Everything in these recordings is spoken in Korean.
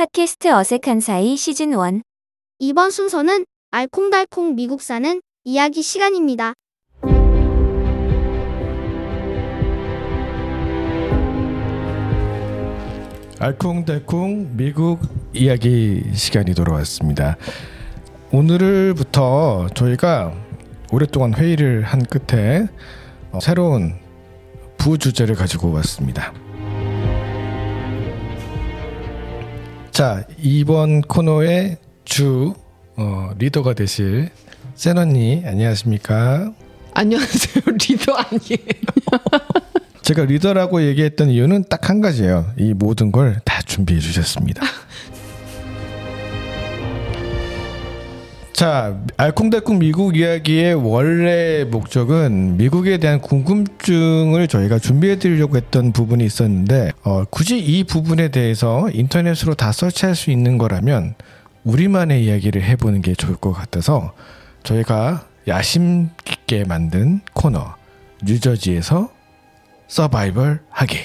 팟캐스트 어색한 사이 시즌 1 이번 순서는 알콩달콩 미국 사는 이야기 시간입니다. 알콩달콩 미국 이야기 시간이 돌아왔습니다. 오늘부터 저희가 오랫동안 회의를 한 끝에 어, 새로운 부주제를 가지고 왔습니다. 자, 이번 코너의 주 어, 리더가 되실 센 언니 안녕하십니까? 안녕하세요. 리더 아니에요. 제가 리더라고 얘기했던 이유는 딱 한 가지예요. 이 모든 걸 다 준비해 주셨습니다. 자, 알콩달콩 미국 이야기의 원래 목적은 미국에 대한 궁금증을 저희가 준비해 드리려고 했던 부분이 있었는데, 어, 굳이 이 부분에 대해서 인터넷으로 다 서치할 수 있는 거라면 우리만의 이야기를 해보는 게 좋을 것 같아서 저희가 야심 깊게 만든 코너, 뉴저지에서 서바이벌 하기.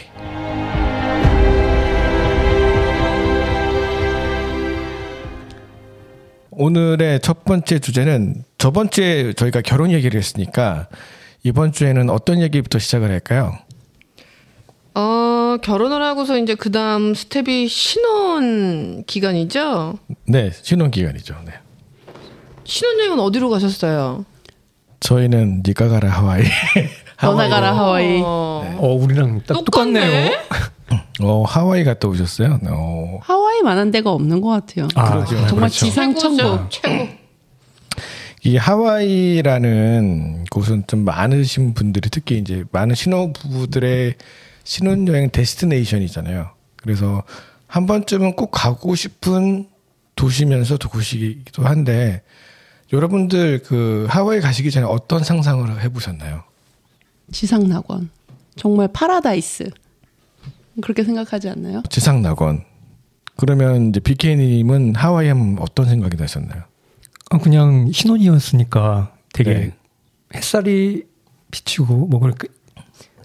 오늘의 첫 번째 주제는 저번 주에 저희가 결혼 얘기를 했으니까 이번 주에는 어떤 얘기부터 시작을 할까요? 어, 결혼을 하고서 이제 그 다음 스텝이 신혼 기간이죠? 네, 신혼 기간이죠. 네. 신혼여행은 어디로 가셨어요? 저희는 니가 가라 하와이. 떠나가라 하와이. 어, 우리랑 딱 똑같네. 똑같네요. 어, 하와이 갔다 오셨어요? 어. 하와이만한 데가 없는 것 같아요. 아, 그러죠. 정말 그렇죠. 지상 천국. 최고. 이 하와이라는 곳은 좀 많으신 분들이 특히 이제 많은 신혼부부들의 신혼여행 데스티네이션이잖아요. 그래서 한 번쯤은 꼭 가고 싶은 도시면서 도시기도 한데 여러분들 그 하와이 가시기 전에 어떤 상상을 해보셨나요? 지상 낙원. 정말 파라다이스. 그렇게 생각하지 않나요? 지상 낙원. 그러면 이제 BK님은 하와이 하면 어떤 생각이 나셨나요? 아, 그냥 신혼이었으니까 되게 네. 햇살이 비치고 뭐 그렇게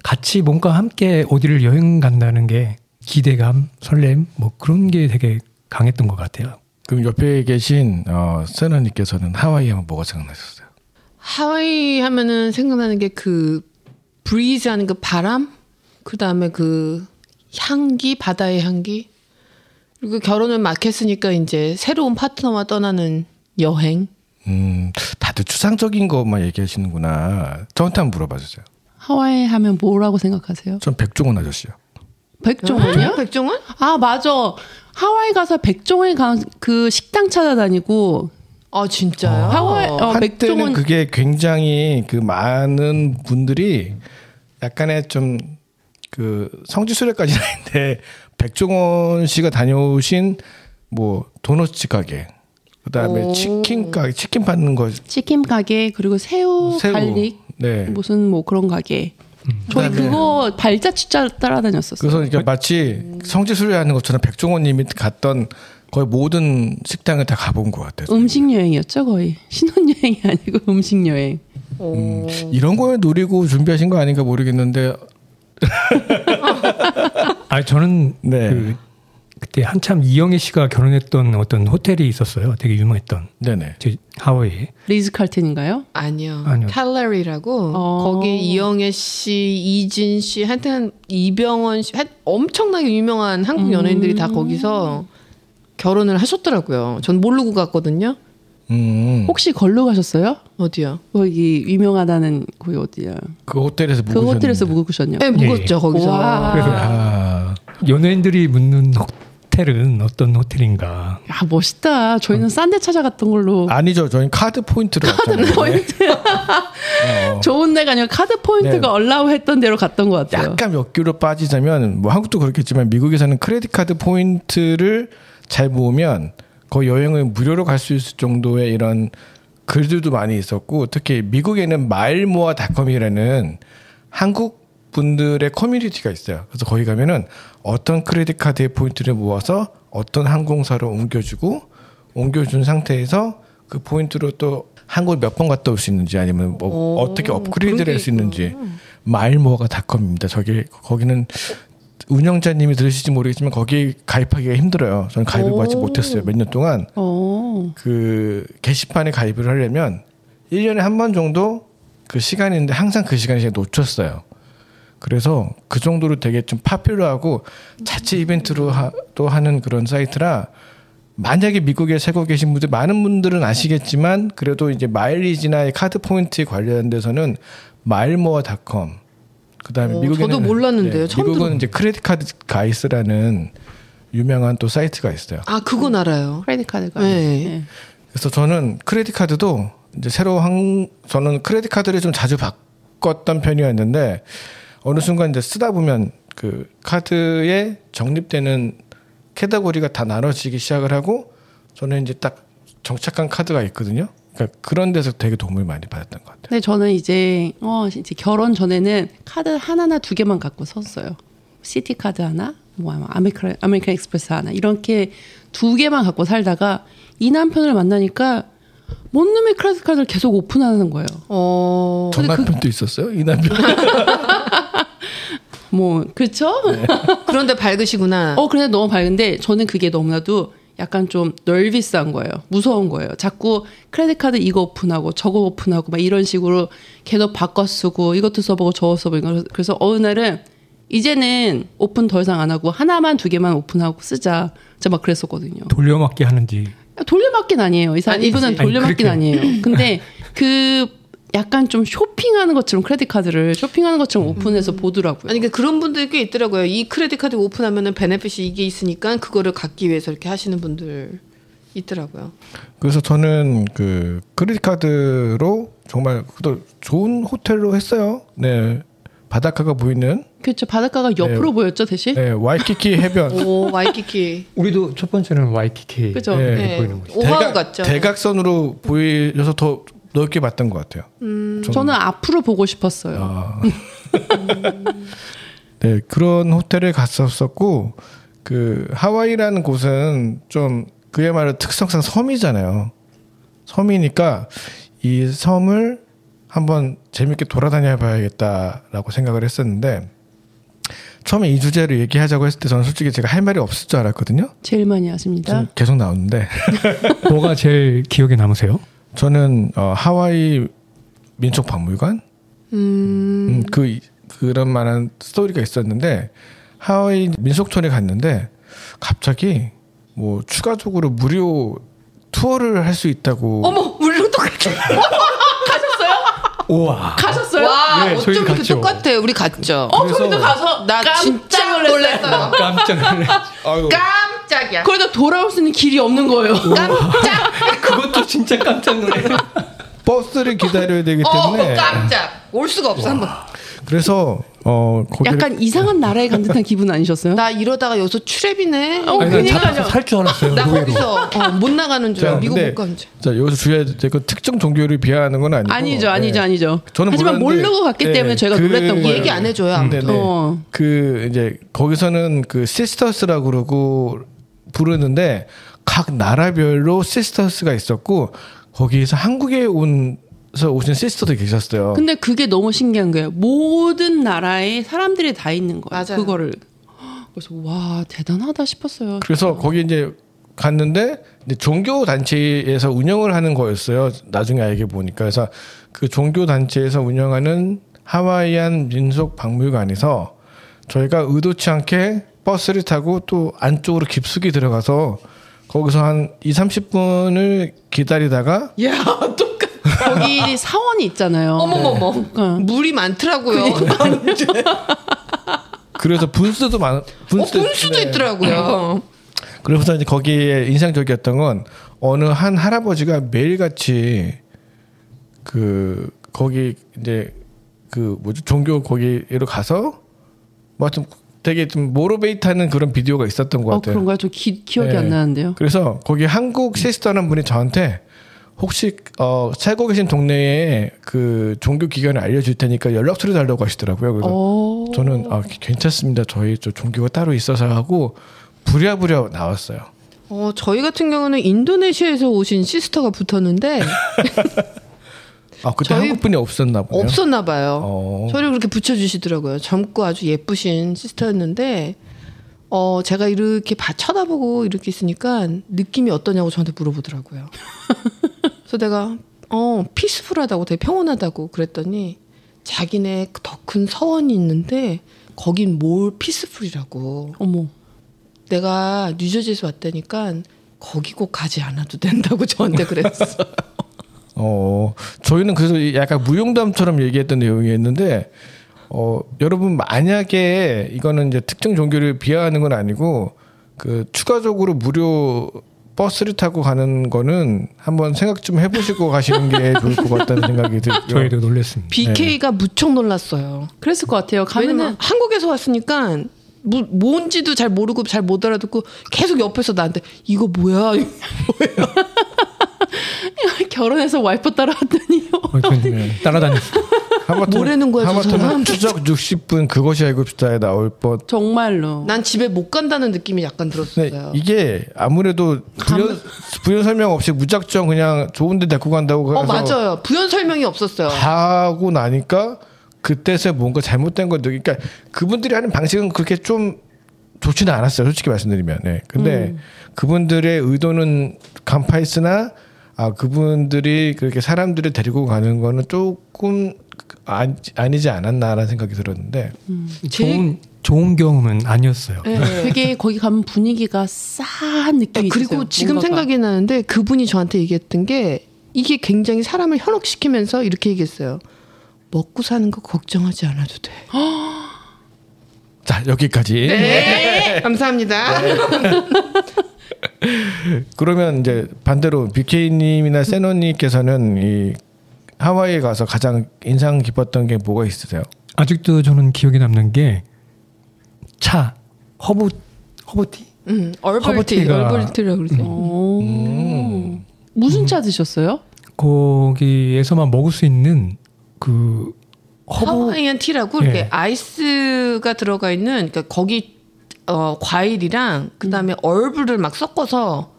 같이 뭔가 함께 어디를 여행 간다는 게 기대감, 설렘 뭐 그런 게 되게 강했던 것 같아요. 그럼 옆에 계신 어, 세나님께서는 하와이 하면 뭐가 생각나셨어요? 하와이 하면은 생각나는 게 그 브리즈 하는 그 바람? 그 다음에 그 향기, 바다의 향기? 그리고 결혼을 막 했으니까 이제 새로운 파트너와 떠나는 여행? 음, 다들 추상적인 것만 얘기하시는구나. 저한테 한번 물어봐 주세요. 하와이 하면 뭐라고 생각하세요? 전 백종원 아저씨요. 백종원이요? 백종원? 아, 맞아. 하와이 가서 백종원 그 식당 찾아다니고 아, 진짜요? 하와이 어, 한때는 백종원 그게 굉장히 그 많은 분들이 약간의 좀 그 성지순례까지는 아닌데 백종원 씨가 다녀오신 뭐 도너츠 가게 그다음에 오. 치킨 가게 치킨 받는 거 치킨 가게 그리고 새우, 새우. garlic 네. 무슨 뭐 그런 가게. 저희 그다음에- 그거 발자취 따라다녔었어요. 그래서 이게 마치 성지순례하는 것처럼 백종원님이 갔던 거의 모든 식당을 다 가본 것 같아요. 음식 여행이었죠 거의 신혼 여행이 아니고 음식 여행. 오. 이런 거에 노리고 준비하신 거 아닌가 모르겠는데 아, 저는 네. 그 그때 한참 이영애 씨가 결혼했던 어떤 호텔이 있었어요. 되게 유명했던 네네. 저 하와이에. 리즈 칼튼인가요? 아니요. 아니요. 캘러리라고 어. 거기 이영애 씨, 이진 씨, 하여튼 이병헌 씨, 하- 엄청나게 유명한 한국 연예인들이 다 거기서 결혼을 하셨더라고요. 전 모르고 갔거든요. 음. 혹시 걸로 가셨어요? 어디요? 거기 유명하다는 거기 어디야? 그 호텔에서 그 묵으셨는데. 호텔에서 묵으셨냐? 네, 묵었죠 거기서. 와. 그래서 아, 연예인들이 묵는 호텔은 어떤 호텔인가. 야 멋있다. 저희는 싼데 찾아갔던 걸로. 아니죠. 저희 카드 포인트로 갔잖아요. 포인트. 어. 좋은 데가 아니라 카드 포인트가 네. allow 했던 데로 갔던 것 같아요. 약간 옆길로 빠지자면 뭐 한국도 그렇겠지만 미국에서는 credit card 포인트를 잘 모으면 거의 여행을 무료로 갈 수 있을 정도의 이런 글들도 많이 있었고 특히 미국에는 마일모아닷컴이라는 한국 분들의 커뮤니티가 있어요. 그래서 거기 가면은 어떤 credit card의 포인트를 모아서 어떤 항공사로 옮겨주고 옮겨준 상태에서 그 포인트로 또 한국을 몇 번 갔다 올 수 있는지 아니면 뭐 오, 어떻게 업그레이드를 할 수 있는지 마일모아가 닷컴입니다. 저기 거기는 운영자님이 들으실지 모르겠지만 거기 가입하기가 힘들어요. 저는 가입을 오. 하지 못했어요. 몇 년 동안 어. 그 게시판에 가입을 하려면 1년에 한 번 정도 그 시간인데 항상 그 시간에 제가 놓쳤어요. 그래서 그 정도로 되게 좀 popular하고 자체 이벤트로 하, 또 하는 그런 사이트라 만약에 미국에 살고 계신 분들 많은 분들은 아시겠지만 그래도 이제 마일리지나 이 카드 포인트에 관련돼서는 마일모아닷컴 그다음에 어, 미국에는 저도 몰랐는데요. 처음 미국은 들어. 이제 Credit Card Guys라는 유명한 또 사이트가 있어요. 아 그건 알아요. credit card가. 네. 그래서 저는 credit card도 이제 새로 한 저는 credit card를 좀 자주 바꿨던 편이었는데 어느 순간 이제 쓰다 보면 그 카드에 적립되는 category가 다 나눠지기 시작을 하고 저는 이제 딱 정착한 카드가 있거든요. 그러니까 그런 데서 되게 도움을 많이 받았던 것 같아요. 근데 저는 이제 어 이제 결혼 전에는 카드 하나나 두 개만 갖고 썼어요. 시티 카드 하나, 뭐 아메리칸 아메리칸 익스프레스 하나 이렇게 두 개만 갖고 살다가 이 남편을 만나니까 뭔 놈의 credit card를 계속 오픈하는 거예요. 어. 전 남편도 있었어요. 이 남편. 뭐 그렇죠? 그런데 밝으시구나. 어 그런데 너무 밝은데 저는 그게 너무나도 약간 좀 nervous한 거예요. 무서운 거예요. 자꾸 credit card 이거 오픈하고 저거 오픈하고 막 이런 식으로 계속 바꿔 쓰고 이것도 써보고 저거 써보고 그래서 어느 날은 이제는 오픈 더 이상 안 하고 하나만 두 개만 오픈하고 쓰자. 제가 막 그랬었거든요. 돌려막기 하는지 돌려막기는 아니에요. 이 사람. 이분은 돌려막기는. 아니에요. 근데 그 약간 좀 쇼핑하는 것처럼 credit card를 쇼핑하는 것처럼 오픈해서 보더라고요. 아니 그러니까 그런 분들 꽤 있더라고요. 이 credit card 오픈하면은 benefit이 이게 있으니까 그거를 갖기 위해서 이렇게 하시는 분들 있더라고요. 그래서 저는 그 credit card로 정말 또 좋은 호텔로 했어요. 네. 바닷가가 보이는 그렇죠. 바닷가가 옆으로 보였죠, 대신. 네, 와이키키 해변. 오 와이키키. 우리도 첫 번째는 와이키키 그죠. 네. 네. 보이는 거죠. 오하우 같죠. 대각선으로 보여서 더 넓게 봤던 것 같아요. 음. 저는- 저는 앞으로 보고 싶었어요. 아. 네, 그런 호텔에 갔었었고, 그, 하와이라는 곳은 좀, 그야말로 특성상 섬이잖아요. 섬이니까, 이 섬을 한번 재밌게 돌아다녀 봐야겠다라고 생각을 했었는데, 처음에 이 주제를 얘기하자고 했을 때 저는 솔직히 제가 할 말이 없을 줄 알았거든요. 제일 많이 하십니다. 계속 나오는데, 뭐가 제일 기억에 남으세요? 저는, 어, 하와이 민속박물관? 음, 그 그런 만한 스토리가 있었는데 하와이 민속촌에 갔는데 갑자기 뭐 추가적으로 무료 투어를 할 수 있다고 어머 우리랑 똑같아. 우와. 가셨어요? 와 네, 어쩜 저희 이렇게 갔죠. 똑같아. 우리 갔죠. 어, 저희도 가서 나 진짜 놀랐어요. 깜짝 놀래. 아유, 깜짝이야. 그러다 돌아올 수 있는 길이 없는 거예요. 깜짝. 그것도 진짜 깜짝 놀래. 버스를 기다려야 되기 어 때문에 깜짝. 올 수가 없어 한번. 그래서 어 거기를 약간 이상한 나라에 간 듯한 기분 아니셨어요? 나 이러다가 여기서 trap이네. 어, 아니, 난 그러니까요. 잡혀서 살줄 알았어요. 나. 거기서 어, 못 나가는 줄 자, 알아. 미국 못 가는 줄. 자 여기서 주의해야 될건 특정 종교를 비하하는 건 아니고 아니죠, 아니죠, 네. 아니죠. 저는 하지만 몰랐는데, 모르고 갔기 네, 때문에 저희가 그 놀랐던 거예요. 얘기 안 해줘요. 아무도. 네네. 어. 그 이제 거기서는 그 sisters라고 그러고 부르는데 각 나라별로 sisters가 있었고 거기에서 한국에 온서 오신 시스터도 계셨어요. 근데 그게 너무 신기한 거예요. 모든 나라에 사람들이 다 있는 거예요. 맞아요. 그거를. 그래서 와 대단하다 싶었어요. 그래서 거기 이제 갔는데 이제 종교 단체에서 운영을 하는 거였어요. 나중에 알게 보니까 그래서 그 종교 단체에서 운영하는 하와이안 민속 박물관에서 저희가 의도치 않게 버스를 타고 또 안쪽으로 깊숙이 들어가서 거기서 한 2, 30분을 기다리다가 야 똑같. 거기 사원이 있잖아요. 어머머머. 그러니까 물이 많더라고요. 그래서 분수도 많 어, 분수 분수도 네. 있더라고요. 그래서 이제 거기에 인상적이었던 건 어느 한 할아버지가 매일같이 그 거기 이제 그 뭐지 종교 거기로 가서 뭐 하여튼 되게 좀 motivate하는 그런 비디오가 있었던 것어 같아요. 그런가요? 저 기, 기억이 네. 안 나는데요. 그래서 거기 한국 sister라는 분이 저한테 혹시 어 살고 계신 동네에 그 종교 기관을 알려줄 테니까 연락처를 달라고 하시더라고요. 그래서 어. 저는 아 괜찮습니다. 저희 저 종교가 따로 있어서 하고 부랴부랴 나왔어요. 어, 저희 같은 경우는 인도네시아에서 오신 sister가 붙었는데 아 그때 저희- 한국 분이 없었나 보네요. 없었나 봐요. 어. 저를 그렇게 붙여주시더라고요. 젊고 아주 예쁘신 시스터였는데, 어, 제가 이렇게 봐 쳐다보고 이렇게 있으니까 느낌이 어떠냐고 저한테 물어보더라고요. 그래서 내가, 어, 피스풀하다고 되게 평온하다고 그랬더니, 자기네 더 큰 서원이 있는데, 거긴 뭘 피스풀이라고. 어머. 내가 뉴저지에서 왔다니까, 거기 꼭 가지 않아도 된다고 저한테 그랬어. 어, 저희는 그래서 약간 무용담처럼 얘기했던 내용이었는데, 어, 여러분 만약에 이거는 이제 특정 종교를 비하하는 건 아니고, 그 추가적으로 무료 버스를 타고 가는 거는 한번 생각 좀 해보시고 가시는 게 좋을 것 같다는 생각이 들고요. 저희도 놀랬습니다. BK가 무척 놀랐어요. 그랬을 것 같아요. 가면은 왜냐면 한국에서 왔으니까 뭐, 뭔지도 잘 모르고 잘 못 알아듣고 계속 옆에서 나한테 이거 뭐야? 이거 결혼해서 와이프 따라왔더니요. 어. 하마터면- 거야, 저 하마터면 사람? 추적 60분 그것이 알고 싶다에 나올 뻔. 정말로. 난 집에 못 간다는 느낌이 약간 들었어요. 네, 이게 아무래도 부연, 부연 설명 없이 무작정 그냥 좋은데 데리고 간다고 어 해서 맞아요. 부연 설명이 없었어요. 하고 나니까 그때서 뭔가 잘못된 걸 느끼. 그러니까 그분들이 하는 방식은 그렇게 좀 좋지는 않았어요. 솔직히 말씀드리면. 네. 근데 그분들의 의도는 간파했으나 아 그분들이 그렇게 사람들을 데리고 가는 거는 조금 아, 아니지 않았나라는 생각이 들었는데 좋은 좋은 경험은 아니었어요. 네. 되게 거기 가면 분위기가 싸한 느낌이 네, 그리고 있어요. 지금 뭔가가. 생각이 나는데 그분이 저한테 얘기했던 게 이게 굉장히 사람을 현혹시키면서 이렇게 얘기했어요. 먹고 사는 거 걱정하지 않아도 돼. 자 여기까지. 네. 감사합니다. 그러면 이제 반대로 BK님이나 세노님께서는 이 하와이에 가서 가장 인상 깊었던 게 뭐가 있으세요? 아직도 저는 기억에 남는 게 차 허브 허브티 음, herbal tea, herbal tea라고 그러세요. 오. 음. 무슨 차 드셨어요? 거기에서만 먹을 수 있는 그 허브 Hawaiian tea라고 예. 이렇게 ice가 들어가 있는 그러니까 거기 어, 과일이랑 그다음에 herb를 막 섞어서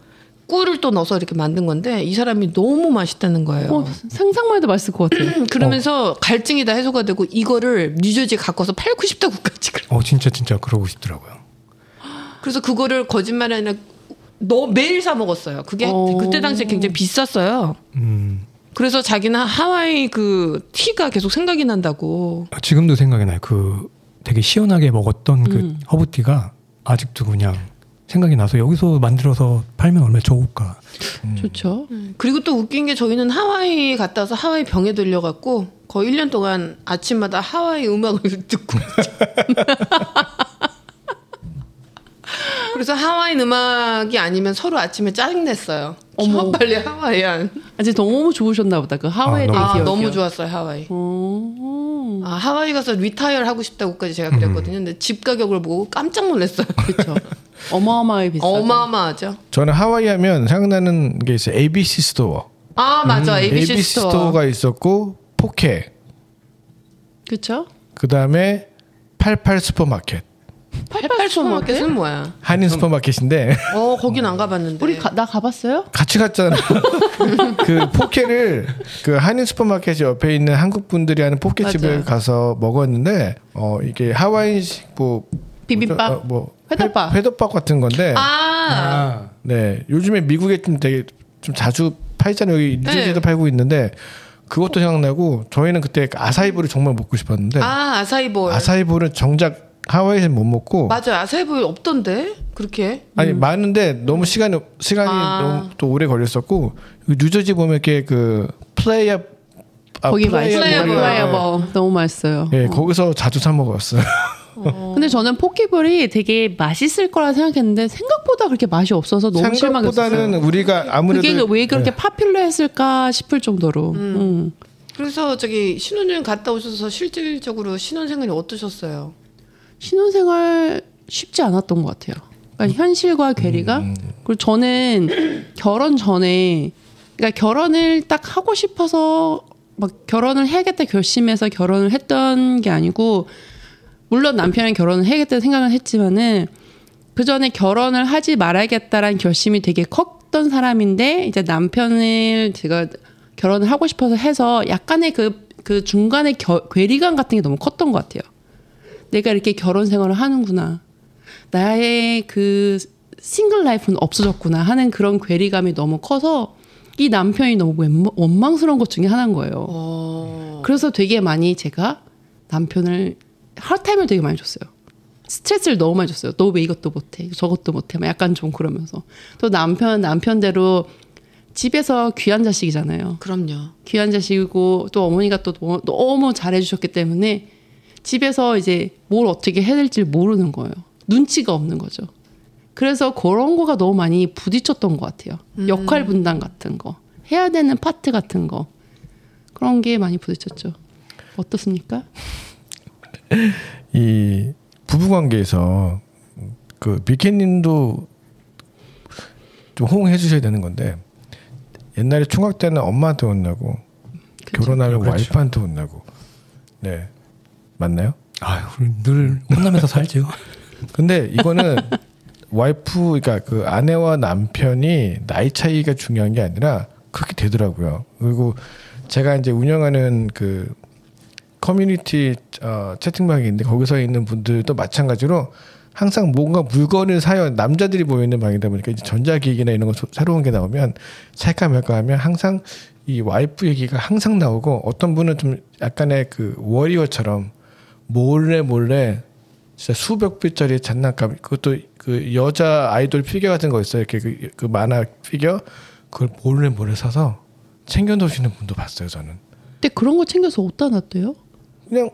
꿀을 또 넣어서 이렇게 만든 건데 이 사람이 너무 맛있다는 거예요. 어, 상상만 해도 맛있을 것 같아요. 그러면서 갈증이 다 해소가 되고 이거를 뉴저지에 갖고 와서 팔고 싶다고까지 그래. 어 진짜 진짜 그러고 싶더라고요. 그래서 그거를 거짓말 아니라 너 매일 사 먹었어요. 그게 어. 그때 당시에 굉장히 비쌌어요. 음 그래서 자기는 하와이 그 티가 계속 생각이 난다고. 지금도 생각이 나요. 그 되게 시원하게 먹었던 그 음. 허브티가 아직도 그냥 생각이 나서 여기서 만들어서 팔면 얼마나 좋을까. 좋죠. 그리고 또 웃긴 게 저희는 하와이 갔다 와서 하와이 병에 들려갖고 거의 1년 동안 아침마다 하와이 음악을 듣고 그래서 하와이 음악이 아니면 서로 아침에 짜증냈어요. 어머. 빨리 하와이안. 아직 너무 좋으셨나 보다. 그 하와이에 아, 대해 아. 너무 좋았어요 하와이. 어. 아 하와이 가서 retire 하고 싶다고까지 제가 그랬거든요. 근데 집 가격을 보고 깜짝 놀랐어요. 그렇죠. 어마어마하게 비싸죠. 어마어마하죠. 저는 하와이 하면 생각나는 게 있어요. ABC Store. 아 맞아 ABC, ABC Store. Store가 있었고 포케. 그렇죠. 그 다음에 88 슈퍼마켓. 88 슈퍼마켓은 뭐야? 한인 슈퍼마켓인데 어 거긴 안 가봤는데. 우리 가, 나 가봤어요? 같이 갔잖아. 그 포케를 그 한인 슈퍼마켓 옆에 있는 한국 분들이 하는 맞아요. 가서 먹었는데 어 이게 하와이식 뭐 비빔밥? 어, 뭐 회덮밥. 회, 회덮밥 같은 건데 아, 네 요즘에 미국에 좀 되게 좀 자주 팔잖아요. 여기 뉴저지도 네. 팔고 있는데 그것도 생각나고 저희는 그때 아사이볼을 정말 먹고 싶었는데 아 아사이볼. 아사이볼은 정작 하와이에서 못 먹고 맞아요. acai bowl 없던데 그렇게. 아니 많은데 너무 시간이 시간이 아. 너무 또 오래 걸렸었고 뉴저지 보면 이렇게 그 Playa 아, 거기 Playa 맛있어요. Playa Bowl. Playa Bowl 너무 맛있어요. 예 거기서 자주 사 먹었어요. 근데 저는 poke bowl이 되게 맛있을 거라 생각했는데 생각보다 그렇게 맛이 없어서 너무 실망했어요. 생각보다는 우리가 아무래도 그게 왜 그렇게 네. popular했을까 싶을 정도로. 음. 그래서 저기 신혼여행 갔다 오셔서 실질적으로 신혼생활이 어떠셨어요? 신혼생활 쉽지 않았던 것 같아요. 그러니까 현실과 괴리가 음. 그리고 저는 결혼 전에 그러니까 결혼을 딱 하고 싶어서 막 결혼을 해야겠다 결심해서 결혼을 했던 게 아니고 물론 남편이 결혼을 해야겠다 생각을 했지만은 그 전에 결혼을 하지 말아야겠다라는 결심이 되게 컸던 사람인데 이제 남편을 제가 결혼을 하고 싶어서 해서 약간의 그, 그 중간에 겨- 괴리감 같은 게 너무 컸던 것 같아요. 내가 이렇게 결혼 생활을 하는구나. 나의 그 싱글 라이프는 없어졌구나 하는 그런 괴리감이 너무 커서 이 남편이 너무 원망- 원망스러운 것 중에 하나인 거예요. 어. 그래서 되게 많이 제가 남편을 하타임을 되게 많이 줬어요. 스트레스를 너무 많이 줬어요. 너 왜 이것도 못해? 저것도 못해? 막 약간 좀 그러면서. 또 남편, 남편대로 집에서 귀한 자식이잖아요. 그럼요. 귀한 자식이고 또 어머니가 또 너무 잘해주셨기 때문에 집에서 이제 뭘 어떻게 해야 될지 모르는 거예요. 눈치가 없는 거죠. 그래서 그런 거가 너무 많이 부딪혔던 것 같아요. 역할 분담 같은 거, 해야 되는 파트 같은 거 그런 게 많이 부딪혔죠. 어떻습니까? 이 부부 관계에서 그 비케님도 좀 호응해 주셔야 되는 건데 옛날에 총각 때는 엄마한테 혼나고 결혼하면 그렇죠. 와이프한테 혼나고 네 맞나요? 아유, 늘 혼나면서 살죠. 근데 이거는 와이프 그러니까 그 아내와 남편이 나이 차이가 중요한 게 아니라 그렇게 되더라고요. 그리고 제가 이제 운영하는 그 커뮤니티 어, 채팅방이 있는데 거기서 있는 분들도 마찬가지로 항상 뭔가 물건을 사요 남자들이 모여 있는 방이다 보니까 이제 전자기기나 이런 거 소- 새로운 게 나오면 살까 말까 하면 항상 이 와이프 얘기가 항상 나오고 어떤 분은 좀 약간의 그 워리어처럼 몰래 몰래 진짜 수백 불짜리 장난감 그것도 그 여자 아이돌 피겨 같은 거 있어요 이렇게 그, 그 만화 피겨 그걸 몰래 몰래 사서 챙겨 놓으시는 분도 봤어요 저는 근데 그런 거 챙겨서 어디다 놨대요? 그냥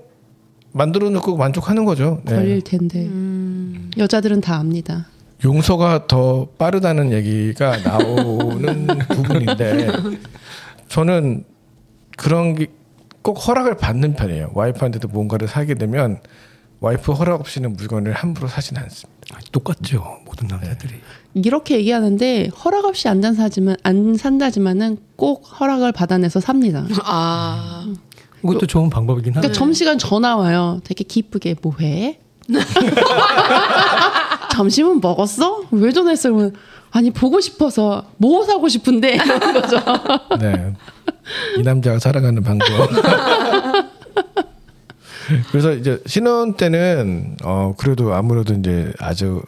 만들어 놓고 만족하는 거죠 네. 걸릴 텐데 여자들은 다 압니다. 용서가 더 빠르다는 얘기가 나오는 부분인데 저는 그런 게 꼭 허락을 받는 편이에요 와이프한테도 뭔가를 사게 되면 와이프 허락 없이는 물건을 함부로 사지는 않습니다 아, 똑같죠. 모든 남자들이. 이렇게 얘기하는데 허락 없이 안 산다지만 안 산다지만은 꼭 허락을 받아내서 삽니다. 아, 그것도 좋은 방법이긴 하죠. 그러니까 점심시간 전화 와요. 되게 기쁘게 뭐 해? 점심은 먹었어? 왜 전화했어? 그러면 아니 보고 싶어서 뭐 사고 싶은데 이런 거죠. 네. 이 남자가 살아가는 방법. 그래서 이제 신혼 때는 어 그래도 아무래도 이제 아주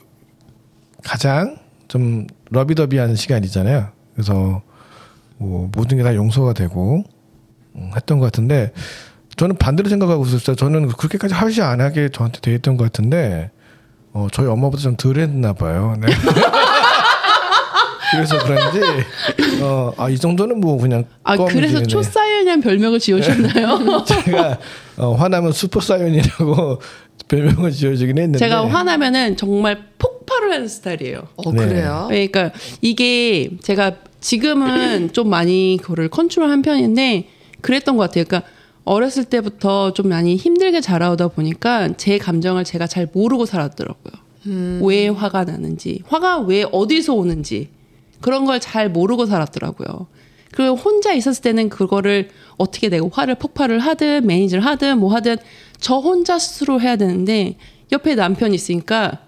가장 좀 러비더비한 시간이잖아요. 그래서 뭐 모든 게 다 용서가 되고 음, 했던 것 같은데 저는 반대로 생각하고 있었어요. 저는 그렇게까지 harsh 안 하게 저한테 돼 있던 것 같은데 어 저희 엄마보다 좀 덜했나 봐요. 네. 그래서 그런지 어 아 이 정도는 뭐 그냥 아 그래서 네. 초사이언이란 별명을 지으셨나요? 제가 어, 화나면 슈퍼 사이언이라고 별명을 지어주긴 했는데 제가 화나면은 정말 폭발을 하는 스타일이에요. 어 네. 그래요? 그러니까 이게 제가 지금은 좀 많이 그거를 컨트롤한 편인데 그랬던 것 같아요. 그러니까 어렸을 때부터 좀 많이 힘들게 자라오다 보니까 제 감정을 제가 잘 모르고 살았더라고요. 왜 화가 나는지, 화가 왜 어디서 오는지 그런 걸 잘 모르고 살았더라고요. 그리고 혼자 있었을 때는 그거를 어떻게 내가 화를 폭발을 하든 매니저를 하든 뭐 하든 저 혼자 스스로 해야 되는데 옆에 남편이 있으니까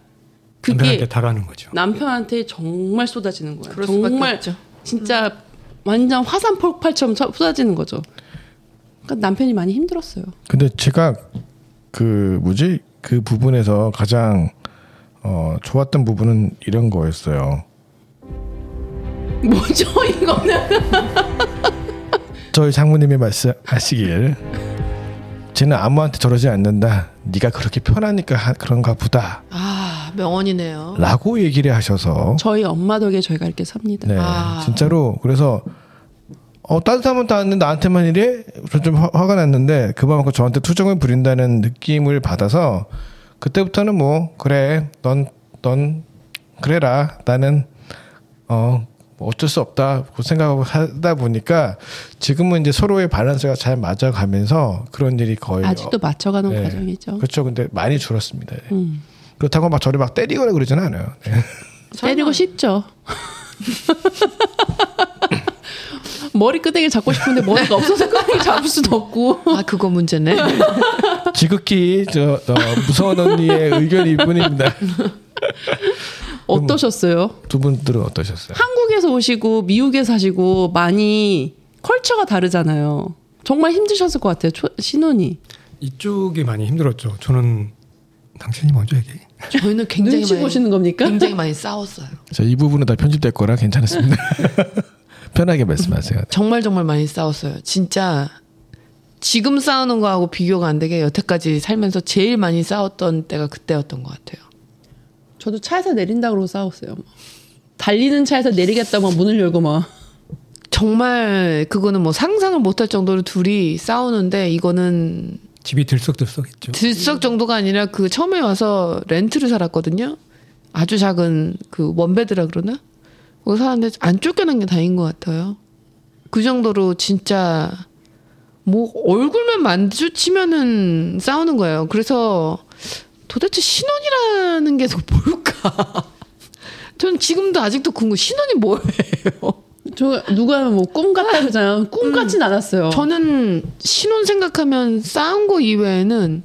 그게 남편한테 달하는 거죠. 남편한테 정말 쏟아지는 거예요. 그럴 수밖에 정말 없죠. 진짜 완전 화산 폭발처럼 쳐- 쏟아지는 거죠. 그러니까 남편이 많이 힘들었어요. 근데 제가 그 뭐지 그 부분에서 가장 어 좋았던 부분은 이런 거였어요. 뭐죠 이거는? 저희 장모님이 말씀 하시길 쟤는 아무한테 저러지 않는다. 네가 그렇게 편하니까 하- 그런가 보다. 아 명언이네요. 라고 얘기를 하셔서 저희 엄마 덕에 저희가 이렇게 삽니다. 네, 아. 진짜로 그래서 어 따뜻하면 따는데 나한테만 이래? 저좀 화 가 났는데 그만큼 저한테 투정을 부린다는 느낌을 받아서 그때부터는 뭐 그래 넌 넌 그래라 나는 어 어쩔 수 없다 그 생각하고 하다 보니까 지금은 이제 서로의 밸런스가 잘 맞아가면서 그런 일이 거의 아직도 맞춰가는 네. 과정이죠. 그렇죠 근데 많이 줄었습니다 음. 그렇다고 막 저를 막 때리거나 그러지는 않아요 네. 때리고 싶죠. 머리 끄댕이 잡고 싶은데 머리가 없어서 끄댕이 잡을 수도 없고. 아 그거 문제네. 지극히 저, 저 무서운 언니의 의견일 뿐입니다 어떠셨어요? 두 분들은 어떠셨어요? 한국에서 오시고 미국에 사시고 많이 컬처가 다르잖아요. 정말 힘드셨을 것 같아요. 초- 신혼이. 이쪽이 많이 힘들었죠. 저는 당신이 먼저 얘기해. 저희는 굉장히 눈치 많이 보시는 겁니까? 굉장히 많이 싸웠어요. 자, 이 부분은 다 편집될 거라 괜찮습니다. 편하게 말씀하세요. 정말 정말 많이 싸웠어요. 진짜 지금 싸우는 거하고 비교가 안 되게 여태까지 살면서 제일 많이 싸웠던 때가 그때였던 것 같아요. 저도 차에서 내린다 그러고 싸웠어요. 막. 달리는 차에서 내리겠다고 막 문을 열고 막. 정말 그거는 뭐 상상을 못할 정도로 둘이 싸우는데 이거는 집이 들썩들썩했죠. 들썩 정도가 아니라 그 처음에 와서 렌트를 살았거든요. 아주 작은 그 원베드라 그러나? 거기 사는데 안 쫓겨난 게 다행인 것 같아요. 그 정도로 진짜 뭐 얼굴만 마주치면은 싸우는 거예요. 그래서 도대체 신혼이라는 게 뭘까? 전 지금도 아직도 궁금. 신혼이 뭐예요? 저 누가 뭐꿈 같다 그러잖아요. 꿈 같진 않았어요. 저는 신혼 생각하면 싸운 거 이외에는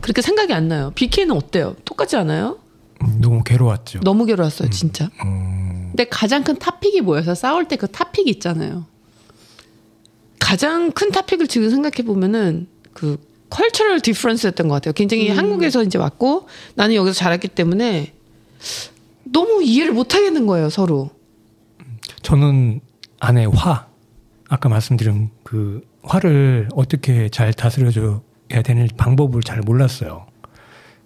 그렇게 생각이 안 나요. BK는 어때요? 똑같지 않아요? 음, 너무 괴로웠죠. 너무 괴로웠어요, 진짜. 근데 가장 큰 topic이 뭐여서 싸울 때그 타픽 있잖아요. 가장 큰 topic을 지금 생각해 보면은 그 cultural difference였던 것 같아요. 굉장히 한국에서 이제 왔고 나는 여기서 자랐기 때문에 너무 이해를 못 하겠는 거예요, 서로. 저는 아내 화 아까 말씀드린 그 화를 어떻게 잘 다스려줘야 되는 방법을 잘 몰랐어요.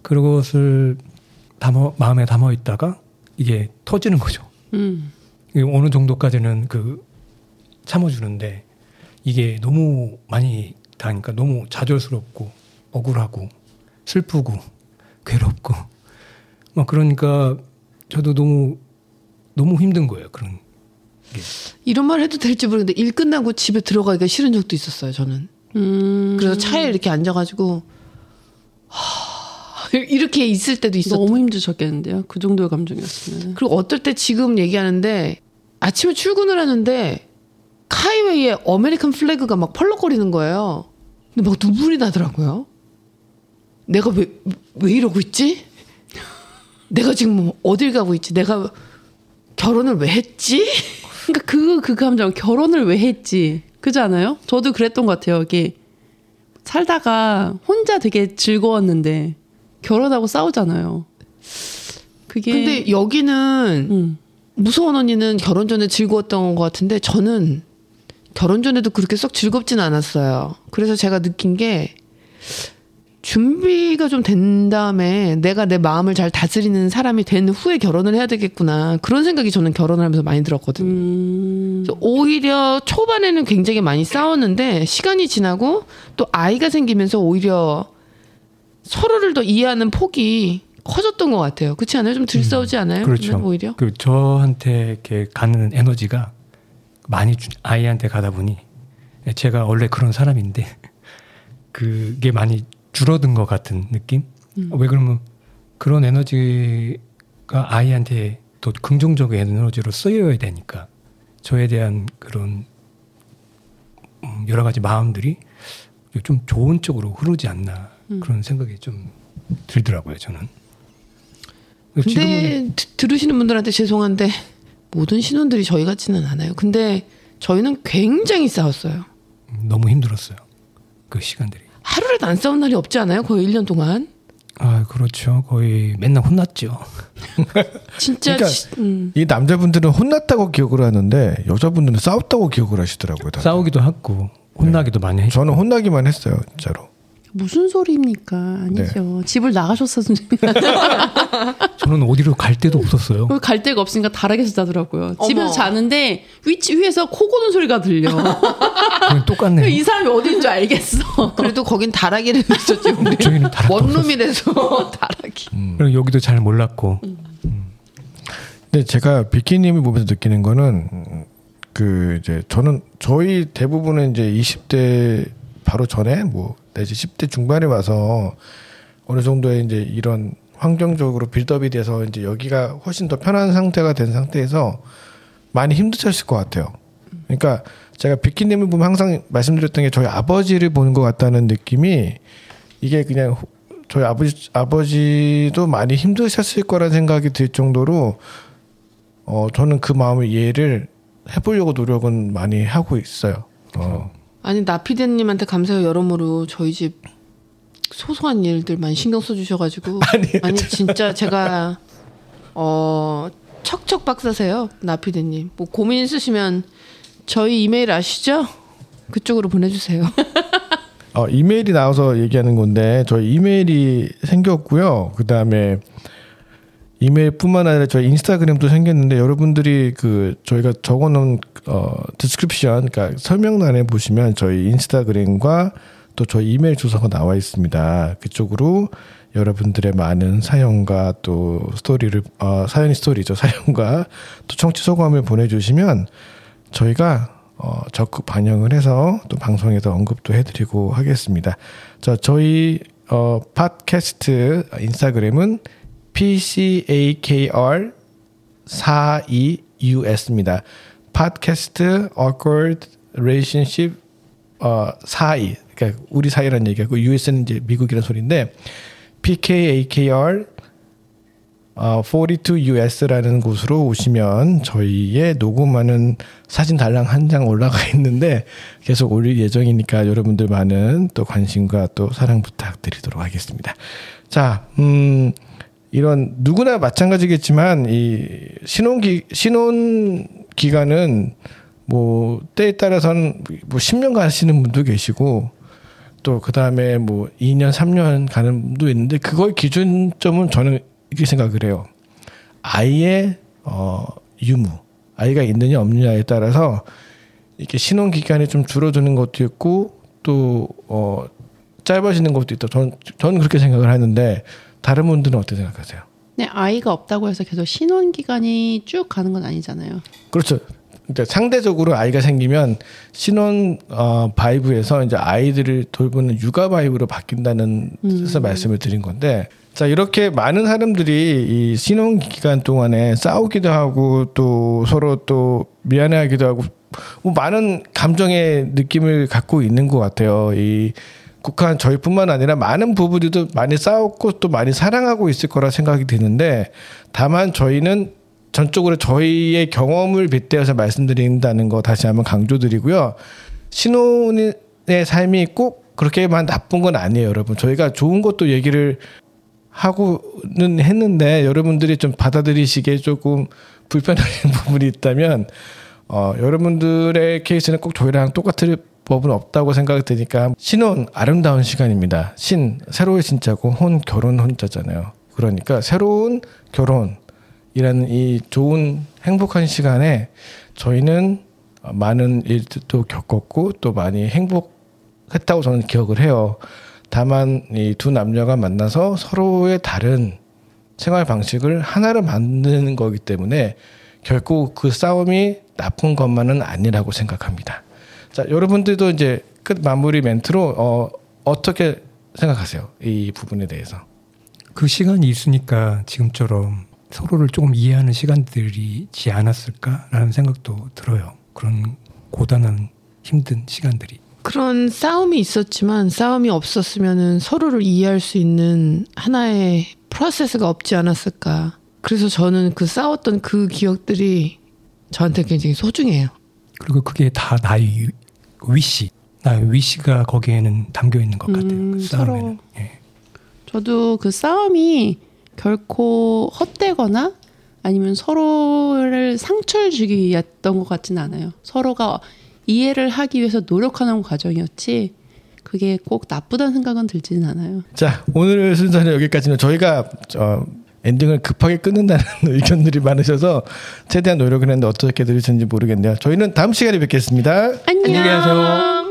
그것을 담아 마음에 담아 있다가 이게 터지는 거죠. 음. 어느 정도까지는 그 참아주는데 이게 너무 많이 다니까 너무 좌절스럽고 억울하고 슬프고 괴롭고 막 그러니까 저도 너무 너무 힘든 거예요. 그런 이런 말 해도 될지 모르겠는데 일 끝나고 집에 들어가기가 싫은 적도 있었어요, 저는. 음. 그래서 차에 이렇게 앉아가지고 하, 이렇게 있을 때도 있었고 너무 힘드셨겠는데요. 그 정도의 감정이었으면. 그리고 어떨 때 지금 얘기하는데 아침에 출근을 하는데 highway에 American flag가 막 펄럭거리는 거예요. 근데 막 눈물이 나더라고요. 내가 왜, 왜 이러고 있지? 내가 지금 어딜 가고 있지? 내가 결혼을 왜 했지? 그러니까 그, 그 감정, 결혼을 왜 했지? 그지 않아요? 저도 그랬던 것 같아요. 이게 살다가 혼자 되게 즐거웠는데 결혼하고 싸우잖아요. 그게. 근데 여기는 음. 무서운 언니는 결혼 전에 즐거웠던 것 같은데 저는 결혼 전에도 그렇게 썩 즐겁진 않았어요. 그래서 제가 느낀 게 준비가 좀 된 다음에 내가 내 마음을 잘 다스리는 사람이 된 후에 결혼을 해야 되겠구나. 그런 생각이 저는 결혼을 하면서 많이 들었거든요. 음. 오히려 초반에는 굉장히 많이 싸웠는데 시간이 지나고 또 아이가 생기면서 오히려 서로를 더 이해하는 폭이 커졌던 것 같아요. 그렇지 않아요? 좀덜 싸우지 않아요? 그렇죠. 그러면 오히려? 그 저한테 이렇게 가는 에너지가 많이 주- 아이한테 가다 보니 제가 원래 그런 사람인데 그게 많이 줄어든 것 같은 느낌? 왜 그러면 그런 에너지가 아이한테 더 긍정적인 에너지로 쓰여야 되니까 저에 대한 그런 음, 여러 가지 마음들이 좀 좋은 쪽으로 흐르지 않나 그런 생각이 좀 들더라고요 저는. 근데 드- 들으시는 분들한테 죄송한데 모든 신혼들이 저희 같지는 않아요. 근데 저희는 굉장히 싸웠어요. 너무 힘들었어요. 그 시간들이. 하루라도 안 싸운 날이 없지 않아요? 거의 1년 동안. 아, 그렇죠. 거의 맨날 혼났죠. 진짜 그러니까 시- 음. 이 남자분들은 혼났다고 기억을 하는데 여자분들은 싸웠다고 기억을 하시더라고요. 다들. 싸우기도 하고 혼나기도 많이 했죠. 저는 혼나기만 했어요, 진짜로. 무슨 소리입니까? 아니죠. 집을 나가셨어서 저는 어디로 갈 데도 없었어요. 갈 데가 없으니까 다락에서 자더라고요. 어머. 집에서 자는데 위치 위에서 코 고는 소리가 들려. 그냥 똑같네요. 이 사람이 어딘 줄 알겠어. 그래도 거긴 다락이를 있었지. 저희는 다락도 원룸이라서 다락이. 그리고 여기도 잘 몰랐고 근데 제가 비키님을 보면서 느끼는 거는 음, 그 이제 저는 저희 대부분은 이제 20대 바로 전에 뭐 내지 10대 중반에 와서 어느 정도의 이제 이런 환경적으로 빌드업이 돼서 이제 여기가 훨씬 더 편한 상태가 된 상태에서 많이 힘드셨을 것 같아요. 그러니까 제가 비키님을 보면 항상 말씀드렸던 게 저희 아버지를 보는 것 같다는 느낌이 이게 그냥 호- 저희 아버지 아버지도 많이 힘드셨을 거라는 생각이 들 정도로 어 저는 그 마음을 이해를 해보려고 노력은 많이 하고 있어요. 어, 아니 나피디님한테 감사해요 여러모로 저희 집 소소한 일들만 신경 써주셔가지고 아니, 진짜 제가 어 척척 박사세요 나피디님 뭐 고민 있으시면 저희 이메일 아시죠? 그쪽으로 보내주세요. 어, 이메일이 나와서 얘기하는 건데 저희 이메일이 생겼고요. 그 다음에 이메일뿐만 아니라 저희 인스타그램도 생겼는데 여러분들이 그 저희가 적어놓은 어 description 그러니까 설명란에 보시면 저희 인스타그램과 또 저희 이메일 주소가 나와 있습니다. 그쪽으로 여러분들의 많은 사연과 또 스토리를 어 사연이 스토리죠 사연과 또 청취 소감을 보내주시면 저희가 어, 적극 반영을 해서 또 방송에서 언급도 해드리고 하겠습니다. 자, 저희 어, 팟캐스트 인스타그램은 PCAKR 42US입니다. 팟캐스트 Awkward Relationship 어, 42. 그러니까 우리 사이라는 얘기하고 US는 이제 미국이라는 소리인데 PKAKR 어, 42US라는 곳으로 오시면 저희의 녹음하는 사진 달랑 한 장 올라가 있는데 계속 올릴 예정이니까 여러분들 많은 또 관심과 또 사랑 부탁드리도록 하겠습니다. 자, 음, 이런 누구나 마찬가지겠지만 이 신혼 기 신혼 기간은 뭐 때에 따라서는 뭐 10년 가시는 분도 계시고 또 그다음에 뭐 2년, 3년 가는 분도 있는데 그걸 기준점은 저는 이렇게 생각을 해요. 아이의 어 유무, 아이가 있느냐 없느냐에 따라서 이렇게 신혼 기간이 좀 줄어드는 것도 있고 또 어 짧아지는 것도 있다. 저는 저는 그렇게 생각을 하는데 다른 분들은 어떻게 생각하세요? 네, 아이가 없다고 해서 계속 신혼 기간이 쭉 가는 건 아니잖아요. 그렇죠. 그러니까 상대적으로 아이가 생기면 신혼 어, vibe에서 이제 아이들을 돌보는 육아 vibe로 바뀐다는 뜻에서 말씀을 드린 건데 자 이렇게 많은 사람들이 이 신혼 기간 동안에 싸우기도 하고 또 서로 또 미안해하기도 하고 뭐 많은 감정의 느낌을 갖고 있는 것 같아요. 이 국한 저희뿐만 아니라 많은 부부들도 많이 싸웠고 또 많이 사랑하고 있을 거라 생각이 드는데 다만 저희는 전적으로 저희의 경험을 빗대어서 말씀드린다는 거 다시 한번 강조드리고요. 신혼의 삶이 꼭 그렇게만 나쁜 건 아니에요, 여러분. 저희가 좋은 것도 얘기를 하고는 했는데 여러분들이 좀 받아들이시기에 조금 불편한 부분이 있다면 어, 여러분들의 케이스는 꼭 저희랑 똑같을 법은 없다고 생각이 드니까 신혼 아름다운 시간입니다. 신 새로운 신자고 혼 결혼 혼자잖아요. 그러니까 새로운 결혼이라는 이 좋은 행복한 시간에 저희는 많은 일도 겪었고 또 많이 행복했다고 저는 기억을 해요. 다만 이 두 남녀가 만나서 서로의 다른 생활 방식을 하나로 만드는 거기 때문에 결국 그 싸움이 나쁜 것만은 아니라고 생각합니다. 자, 여러분들도 이제 끝 마무리 멘트로 어, 어떻게 생각하세요? 이 부분에 대해서. 그 시간이 있으니까 지금처럼 서로를 조금 이해하는 시간들이지 않았을까라는 생각도 들어요. 그런 고단한 힘든 시간들이. 그런 싸움이 있었지만 싸움이 없었으면은 서로를 이해할 수 있는 하나의 프로세스가 없지 않았을까. 그래서 저는 그 싸웠던 그 기억들이 저한테 굉장히 소중해요. 그리고 그게 다 나의 위시, 나의 위시가 거기에는 담겨 있는 것 같아요. 음, 그 싸움에는. 예. 저도 그 싸움이 결코 헛되거나 아니면 서로를 상처를 주기 위했던 것 같지는 않아요. 서로가 이해를 하기 위해서 노력하는 과정이었지 그게 꼭 나쁘다는 생각은 들지는 않아요. 자, 오늘 순서는 여기까지는 저희가 어, 엔딩을 급하게 끊는다는 의견들이 많으셔서 최대한 노력을 했는데 어떻게 들으셨는지 모르겠네요. 저희는 다음 시간에 뵙겠습니다. 안녕. 안녕히 계세요.